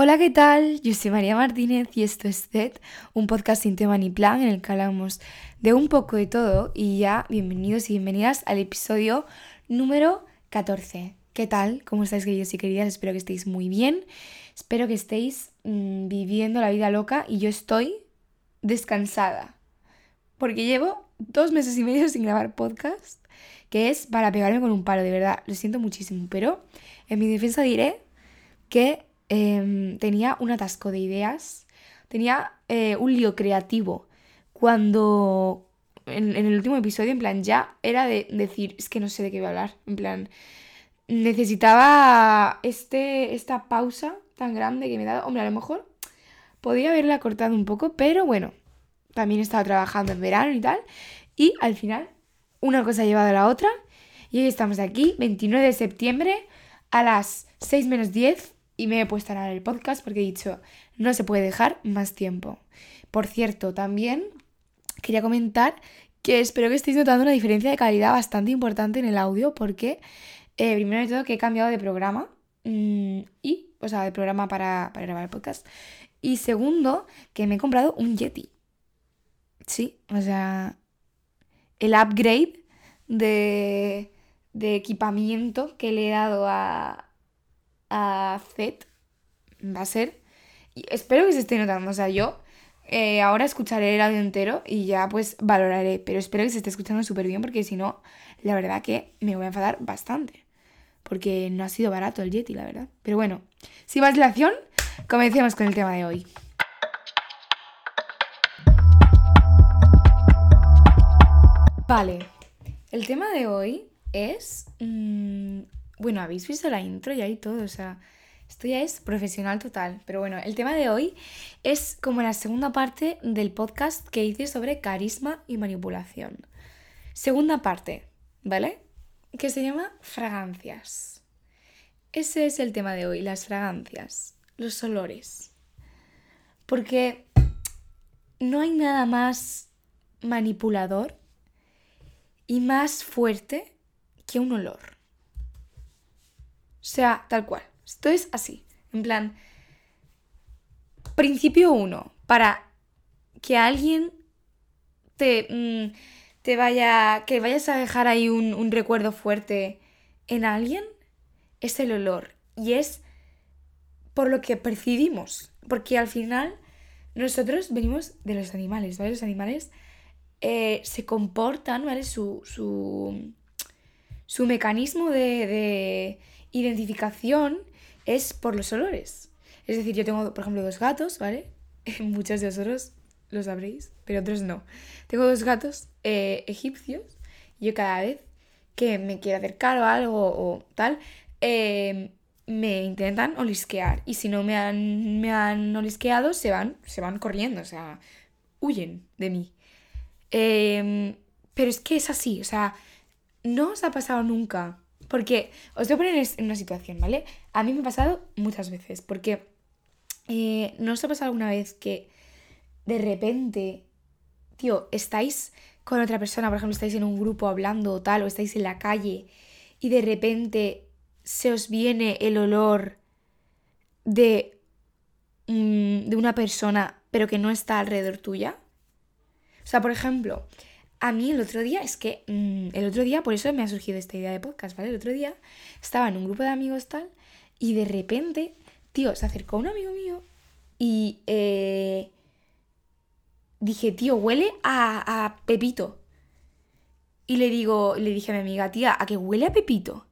Hola, ¿qué tal? Yo soy María Martínez y esto es ZED, un podcast sin tema ni plan en el que hablamos de un poco de todo y ya bienvenidos y bienvenidas al episodio número 14. ¿Qué tal? ¿Cómo estáis queridos y queridas? Espero que estéis muy bien, espero que estéis mmm, viviendo la vida loca y yo estoy descansada porque llevo dos meses y medio sin grabar podcast, que es para pegarme con un palo, de verdad, lo siento muchísimo, pero en mi defensa diré que Em, tenía un atasco de ideas, tenía eh, un lío creativo. Cuando en, el último episodio, en plan, ya era de decir, es que no sé de qué voy a hablar, en plan, necesitaba este, esta pausa tan grande que me he dado. Hombre, a lo mejor podría haberla cortado un poco, pero bueno, también he estado trabajando en verano y tal. Y al final, una cosa ha llevado a la otra. Y hoy estamos aquí, 29 de septiembre, a las 6 menos 10 y me he puesto a grabar el podcast porque he dicho, no se puede dejar más tiempo. Por cierto, también quería comentar que espero que estéis notando una diferencia de calidad bastante importante en el audio porque, eh, primero de todo, que he cambiado de programa mm, y, o sea, de programa para, para grabar el podcast. Y segundo, que me he comprado un Yeti. Sí, o sea, el upgrade de, de equipamiento que le he dado a, a va a ser. Y espero que se esté notando. O sea, yo eh, ahora escucharé el audio entero y ya pues valoraré. Pero espero que se esté escuchando súper bien porque si no, la verdad que me voy a enfadar bastante. Porque no ha sido barato el Yeti, la verdad. Pero bueno, sin más dilación, comencemos con el tema de hoy. Vale, el tema de hoy es mm, bueno, habéis visto la intro y ahí todo, o sea, esto ya es profesional total. Pero bueno, el tema de hoy es como la segunda parte del podcast que hice sobre carisma y manipulación. Segunda parte, ¿vale? Que se llama fragancias. Ese es el tema de hoy, las fragancias, los olores. Porque no hay nada más manipulador y más fuerte que un olor. Sea, tal cual. Esto es así. En plan, principio uno, para que alguien te, mm, te vaya, que vayas a dejar ahí un, un recuerdo fuerte en alguien, es el olor. Y es por lo que percibimos. Porque al final nosotros venimos de los animales, ¿vale? Los animales eh, se comportan, ¿vale? Su, su, su mecanismo de, identificación es por los olores. Es decir, yo tengo, por ejemplo, dos gatos, ¿vale? Muchos de vosotros lo sabréis, pero otros no. Tengo dos gatos eh, egipcios. Y yo cada vez que me quiero acercar o algo o tal, em, me intentan olisquear. Y si no me han, me han olisqueado, se van, se van corriendo, o sea, huyen de mí. Em, pero es que es así, o sea, no os ha pasado nunca porque os voy a poner en una situación, ¿vale? A mí me ha pasado muchas veces, porque eh, ¿no os ha pasado alguna vez que de repente, tío, estáis con otra persona, por ejemplo, estáis en un grupo hablando o tal, o estáis en la calle, y de repente se os viene el olor de, mm, de una persona, pero que no está alrededor tuya? O sea, por ejemplo, a mí el otro día, es que mm, el otro día, por eso me ha surgido esta idea de podcast, ¿vale? El otro día estaba en un grupo de amigos tal y de repente, tío, se acercó un amigo mío y eh, dije, tío, huele a, a Pepito. Y le digo, le dije a mi amiga, tía, ¿a qué huele a Pepito?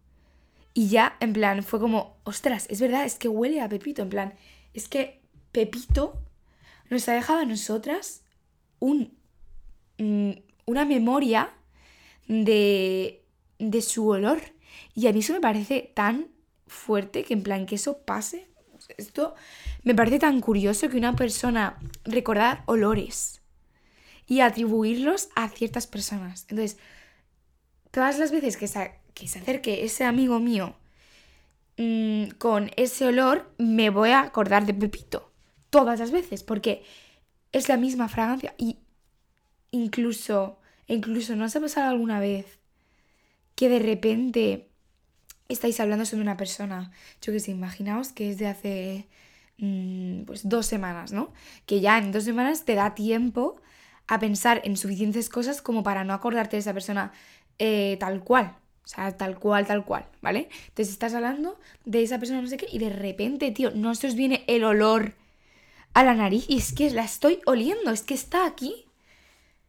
Y ya, en plan, fue como, ostras, es verdad, es que huele a Pepito. En plan, es que Pepito nos ha dejado a nosotras un, mm, una memoria de, de su olor. Y a mí eso me parece tan fuerte que en plan que eso pase. Esto me parece tan curioso que una persona recordar olores y atribuirlos a ciertas personas. Entonces, todas las veces que se, que se acerque ese amigo mío mm, con ese olor, me voy a acordar de Pepito. Todas las veces, porque es la misma fragancia. Y incluso, incluso, ¿no os ha pasado alguna vez que de repente estáis hablando sobre una persona? Yo que sé, imaginaos que es de hace mm, pues dos semanas, ¿no? Que ya en dos semanas te da tiempo a pensar en suficientes cosas como para no acordarte de esa persona eh, tal cual. O sea, tal cual, tal cual, ¿vale? Entonces estás hablando de esa persona no sé qué y de repente, tío, no se os viene el olor a la nariz y es que la estoy oliendo, es que está aquí,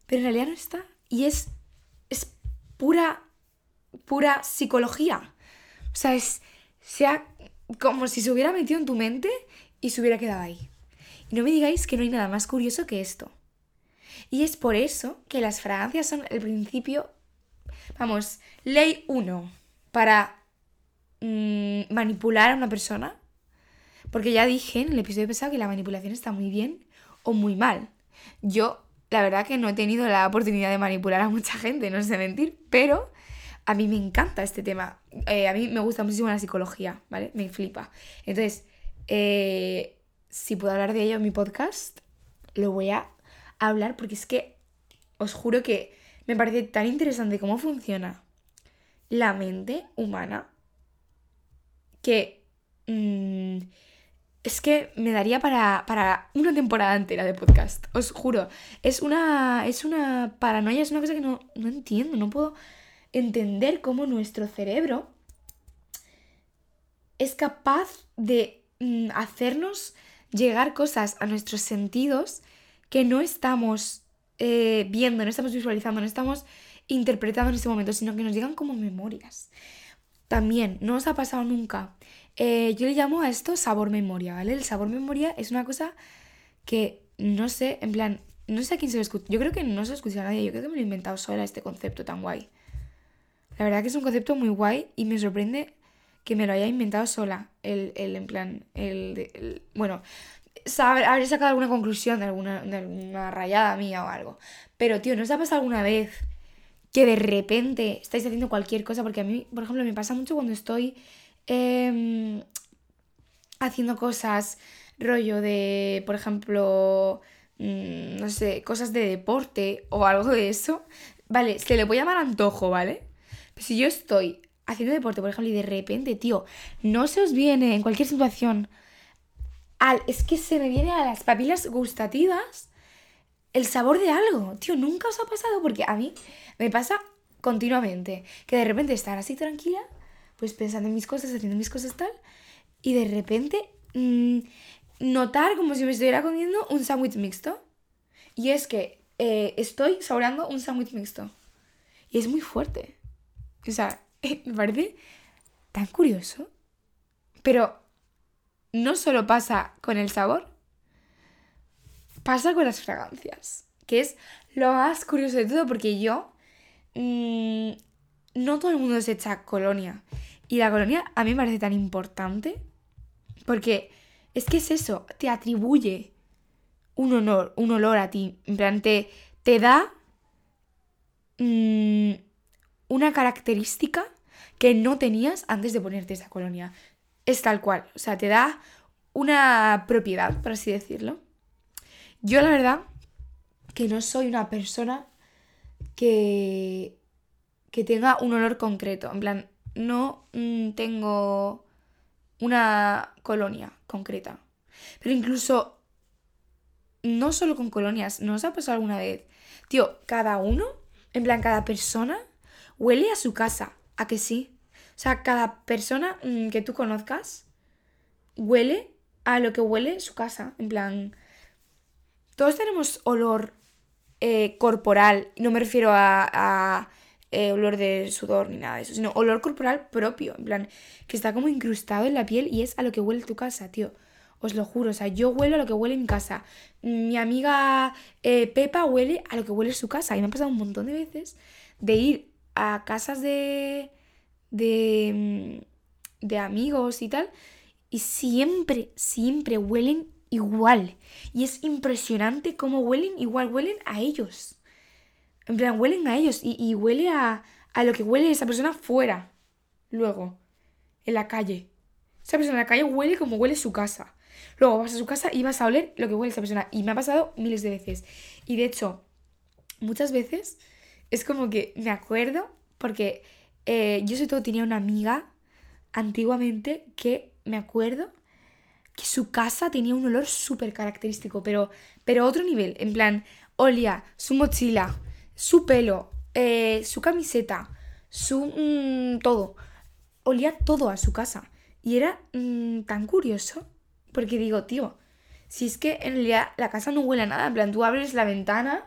pero en realidad no está. Y es, es pura, pura psicología. O sea, es sea como si se hubiera metido en tu mente y se hubiera quedado ahí. Y no me digáis que no hay nada más curioso que esto. Y es por eso que las fragancias son el principio Vamos, ley 1 para mm, manipular a una persona. Porque ya dije en el episodio pasado que la manipulación está muy bien o muy mal. Yo, la verdad que no he tenido la oportunidad de manipular a mucha gente, no sé mentir, pero a mí me encanta este tema. Eh, a mí me gusta muchísimo la psicología, ¿vale? Me flipa. Entonces, eh, si puedo hablar de ello en mi podcast, lo voy a hablar porque es que os juro que me parece tan interesante cómo funciona la mente humana que mm, es que me daría para, una temporada entera de podcast, os juro. Es una, es una paranoia, es una cosa que no, entiendo, no puedo entender cómo nuestro cerebro es capaz de mm, hacernos llegar cosas a nuestros sentidos que no estamos eh, viendo, no estamos visualizando, no estamos interpretando en ese momento, sino que nos llegan como memorias. También, no os ha pasado nunca. Eh, yo le llamo a esto sabor memoria, ¿vale? El sabor memoria es una cosa que no sé, en plan, no sé a quién se lo escucha. Yo creo que no se lo escucha a nadie, yo creo que me lo he inventado sola este concepto tan guay. La verdad que es un concepto muy guay y me sorprende que me lo haya inventado sola. El, el en plan, el, bueno, habré sacado alguna conclusión de alguna, de alguna rayada mía o algo. Pero, tío, ¿no os ha pasado alguna vez que de repente estáis haciendo cualquier cosa? Porque a mí, por ejemplo, me pasa mucho cuando estoy em, haciendo cosas, rollo de, por ejemplo, mm, no sé, cosas de deporte o algo de eso. Vale, se le puede llamar antojo, ¿vale? Si yo estoy haciendo deporte, por ejemplo, y de repente, tío, no se os viene en cualquier situación es que se me viene a las papilas gustativas el sabor de algo. Tío, nunca os ha pasado porque a mí me pasa continuamente. Que de repente estar así tranquila, pues pensando en mis cosas, haciendo mis cosas tal, y de repente mm, notar como si me estuviera comiendo un sándwich mixto. Y es que eh, estoy saboreando un sándwich mixto. Y es muy fuerte. O sea, me parece tan curioso. Pero no solo pasa con el sabor, pasa con las fragancias, que es lo más curioso de todo porque yo, mm, no todo el mundo se echa colonia. Y la colonia a mí me parece tan importante porque es que es eso, te atribuye un honor, un olor a ti. En plan, te, da mm, una característica que no tenías antes de ponerte esa colonia es tal cual. O sea, te da una propiedad, por así decirlo. Yo la verdad que no soy una persona que, que tenga un olor concreto. En plan, no mm, tengo una colonia concreta. Pero incluso, no solo con colonias, ¿no os ha pasado alguna vez? Tío, cada uno, en plan, cada persona huele a su casa. ¿A que sí? O sea, cada persona mm, que tú conozcas huele a lo que huele su casa. En plan, todos tenemos olor eh, corporal. No me refiero a, eh, olor de sudor ni nada de eso, sino olor corporal propio. En plan, que está como incrustado en la piel y es a lo que huele tu casa, tío. Os lo juro, o sea, yo huelo a lo que huele mi casa. Mi amiga eh, Pepa huele a lo que huele su casa. Y me ha pasado un montón de veces de ir a casas de, de, mm, de amigos y tal, y siempre, siempre huelen igual. Y es impresionante cómo huelen igual, huelen a ellos. En plan, huelen a ellos y, y huele a, a, lo que huele esa persona fuera. Luego, en la calle. Esa persona en la calle huele como huele su casa. Luego vas a su casa y vas a oler lo que huele esa persona. Y me ha pasado miles de veces. Y de hecho, muchas veces es como que me acuerdo porque eh, yo sobre todo tenía una amiga antiguamente que me acuerdo que su casa tenía un olor súper característico, pero, pero otro nivel. En plan, olía su mochila, su pelo, eh, su camiseta, su... Mm, todo. Olía todo a su casa. Y era mm, tan curioso, porque digo, tío, si es que en realidad la casa no huele a nada, en plan, tú abres la ventana,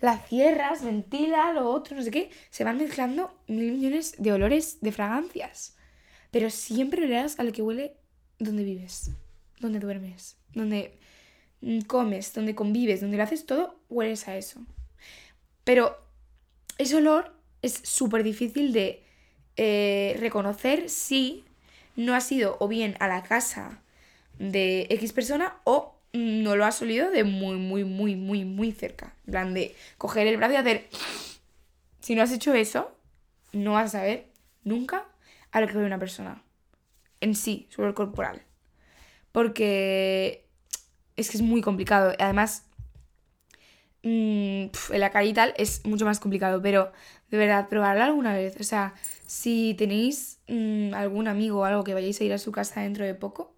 la cierras, ventila, lo otro, no sé qué, se van mezclando mil millones de olores, de fragancias. Pero siempre olerás a lo que huele donde vives, donde duermes, donde mm, comes, donde convives, donde lo haces todo, hueles a eso. Pero ese olor es súper difícil de eh, reconocer si no ha sido o bien a la casa de X persona o no lo has olido de muy, muy, muy, muy, muy cerca. En plan de coger el brazo y hacer... Si no has hecho eso, no vas a saber nunca a lo que ve una persona. En sí, sobre el corporal. Porque es que es muy complicado. Además, mmm, en la calle y tal es mucho más complicado. Pero de verdad, probarlo alguna vez. O sea, si tenéis mm, algún amigo o algo que vayáis a ir a su casa dentro de poco,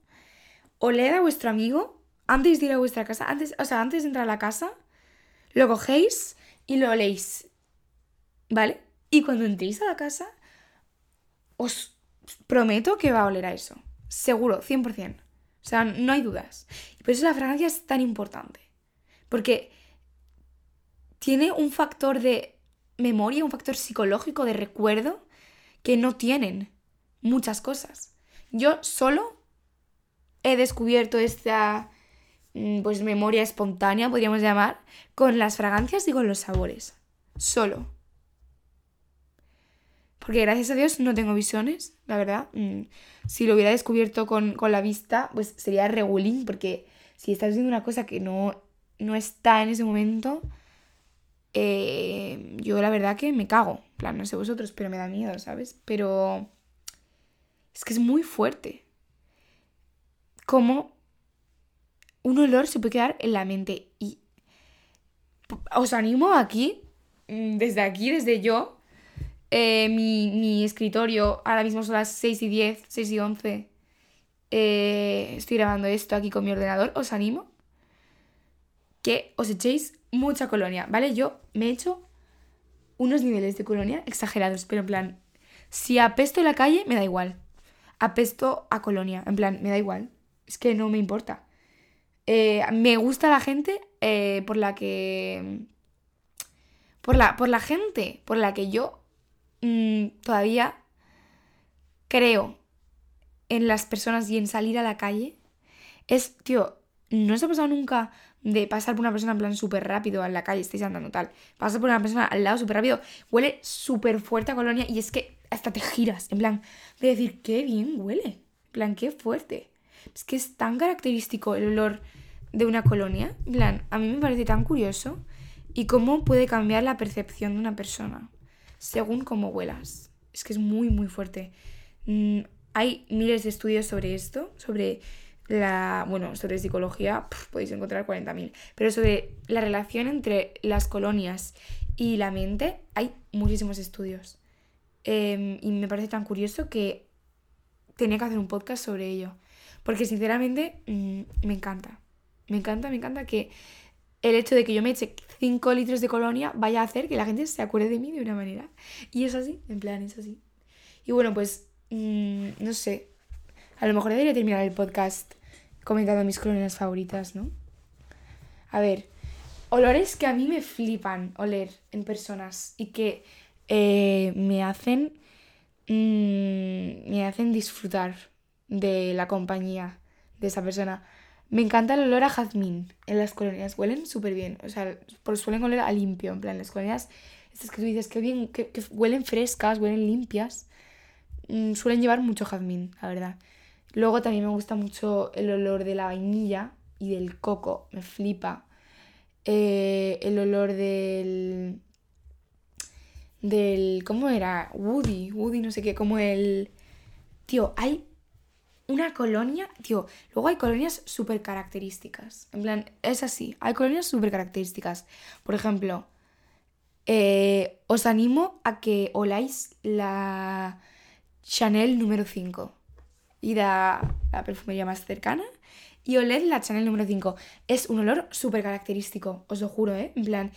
oled a vuestro amigo antes de ir a vuestra casa, antes, o sea, antes de entrar a la casa, lo cogéis y lo oléis. ¿Vale? Y cuando entréis a la casa, os prometo que va a oler a eso. Seguro, 100%. O sea, no hay dudas. Y por eso la fragancia es tan importante. Porque tiene un factor de memoria, un factor psicológico de recuerdo que no tienen muchas cosas. Yo solo he descubierto esta mm, pues memoria espontánea, podríamos llamar, con las fragancias y con los sabores. Solo. Porque gracias a Dios no tengo visiones, la verdad. Mm, si lo hubiera descubierto con, la vista, pues sería regulín, porque si estás viendo una cosa que no, no está en ese momento, eh, yo la verdad que me cago. Plan, no sé vosotros, pero me da miedo, ¿sabes? Pero es que es muy fuerte. Como un olor se puede quedar en la mente. Y os animo aquí, mm, desde aquí, desde yo, eh, mi, escritorio, ahora mismo son las 6 y 10, 6 y 11. Eh, estoy grabando esto aquí con mi ordenador. Os animo que os echéis mucha colonia, ¿vale? Yo me he hecho unos niveles de colonia exagerados, pero en plan, si apesto en la calle, me da igual. Apesto a colonia, en plan, me da igual. Es que no me importa. Eh, me gusta la gente por la que... Por la, por la gente por la que yo Mm, todavía creo en las personas y en salir a la calle es, tío, no se ha pasado nunca de pasar por una persona en plan súper rápido en la calle, estáis andando tal, pasar por una persona al lado súper rápido, huele súper fuerte a colonia y es que hasta te giras, en plan, de decir, qué bien huele, en plan, qué fuerte. Es que es tan característico el olor de una colonia, en plan, a mí me parece tan curioso y cómo puede cambiar la percepción de una persona según cómo huelas. Es que es muy, muy fuerte. Mm, hay miles de estudios sobre esto, sobre la, bueno, sobre psicología, podéis encontrar 40.000, pero sobre la relación entre las colonias y la mente hay muchísimos estudios. Em, y me parece tan curioso que tenía que hacer un podcast sobre ello. Porque sinceramente mm, me encanta. Me encanta, me encanta que el hecho de que yo me eche 5 litros de colonia vaya a hacer que la gente se acuerde de mí de una manera. Y es así, en plan, es así. Y bueno, pues, mm, no sé. A lo mejor debería terminar el podcast comentando mis colonias favoritas, ¿no? A ver, olores que a mí me flipan oler en personas y que eh, me hacen. Mm, me hacen disfrutar de la compañía de esa persona. Me encanta el olor a jazmín en las colonias. Huelen súper bien. O sea, suelen oler a limpio. En plan, las colonias, estas que tú dices que bien, que, huelen frescas, huelen limpias. Mm, suelen llevar mucho jazmín, la verdad. Luego también me gusta mucho el olor de la vainilla y del coco. Me flipa. Eh, el olor del. Del. ¿Cómo era? Woody. Woody, no sé qué. Como el. Tío, hay una colonia, tío, luego hay colonias súper características. En plan, es así, hay colonias súper características. Por ejemplo, eh, os animo a que oláis la Chanel número 5. Id a la perfumería más cercana y oled la Chanel número 5. Es un olor súper característico, os lo juro, ¿eh? En plan,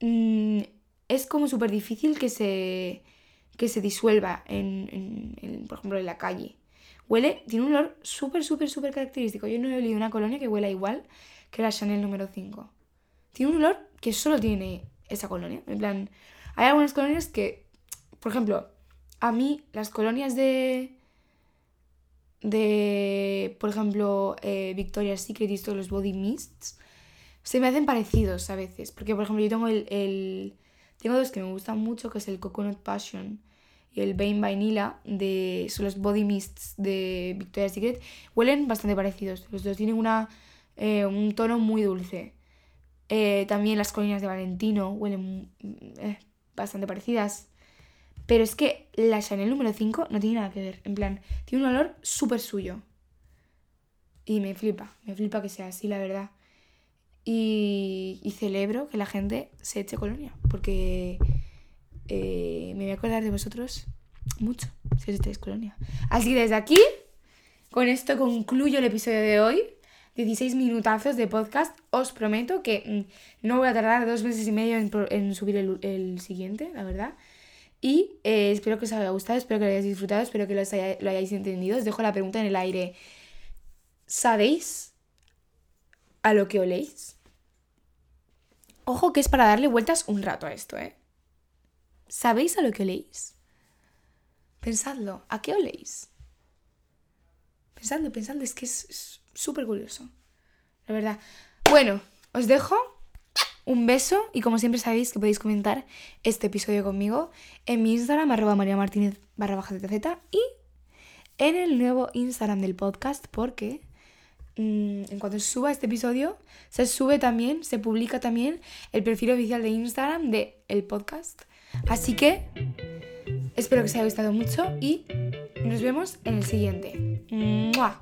mm, es como súper difícil que se, que se disuelva, en, en, por ejemplo, en la calle. Huele, tiene un olor súper, súper, súper característico. Yo no he olido una colonia que huela igual que la Chanel número 5. Tiene un olor que solo tiene esa colonia. En plan, hay algunas colonias que, por ejemplo, a mí las colonias de de, por ejemplo, eh, Victoria's Secret y todos los body mists, se me hacen parecidos a veces. Porque, por ejemplo, yo tengo el, Tengo dos que me gustan mucho, que es el Coconut Passion y el Bane Vanilla, de, son los body mists de Victoria's Secret. Huelen bastante parecidos. Los dos tienen una, eh, un tono muy dulce. Eh, también las colinas de Valentino huelen bastante parecidas. Pero es que la Chanel número 5 no tiene nada que ver. En plan, tiene un olor súper suyo. Y me flipa, me flipa que sea así, la verdad. Y, celebro que la gente se eche colonia. Porque eh, me voy a acordar de vosotros mucho si os echáis colonia. Así que desde aquí, con esto concluyo el episodio de hoy. 16 minutazos de podcast. Os prometo que mm, no voy a tardar dos meses y medio en, subir el, el siguiente, la verdad. Y eh, espero que os haya gustado, espero que lo hayáis disfrutado, espero que lo, hayáis entendido. Os dejo la pregunta en el aire. ¿Sabéis a lo que oléis? Ojo que es para darle vueltas un rato a esto, ¿eh? ¿Sabéis a lo que oléis? Pensadlo, ¿a qué oléis? Pensadlo, pensadlo, es que es súper curioso. La verdad. Bueno, os dejo un beso y como siempre sabéis que podéis comentar este episodio conmigo en mi Instagram arroba María Martínez barra baja y en el nuevo Instagram del podcast porque mm, en cuanto suba este episodio se sube también, se publica también el perfil oficial de Instagram del el podcast. Así que espero que os haya gustado mucho y nos vemos en el siguiente. ¡Mua!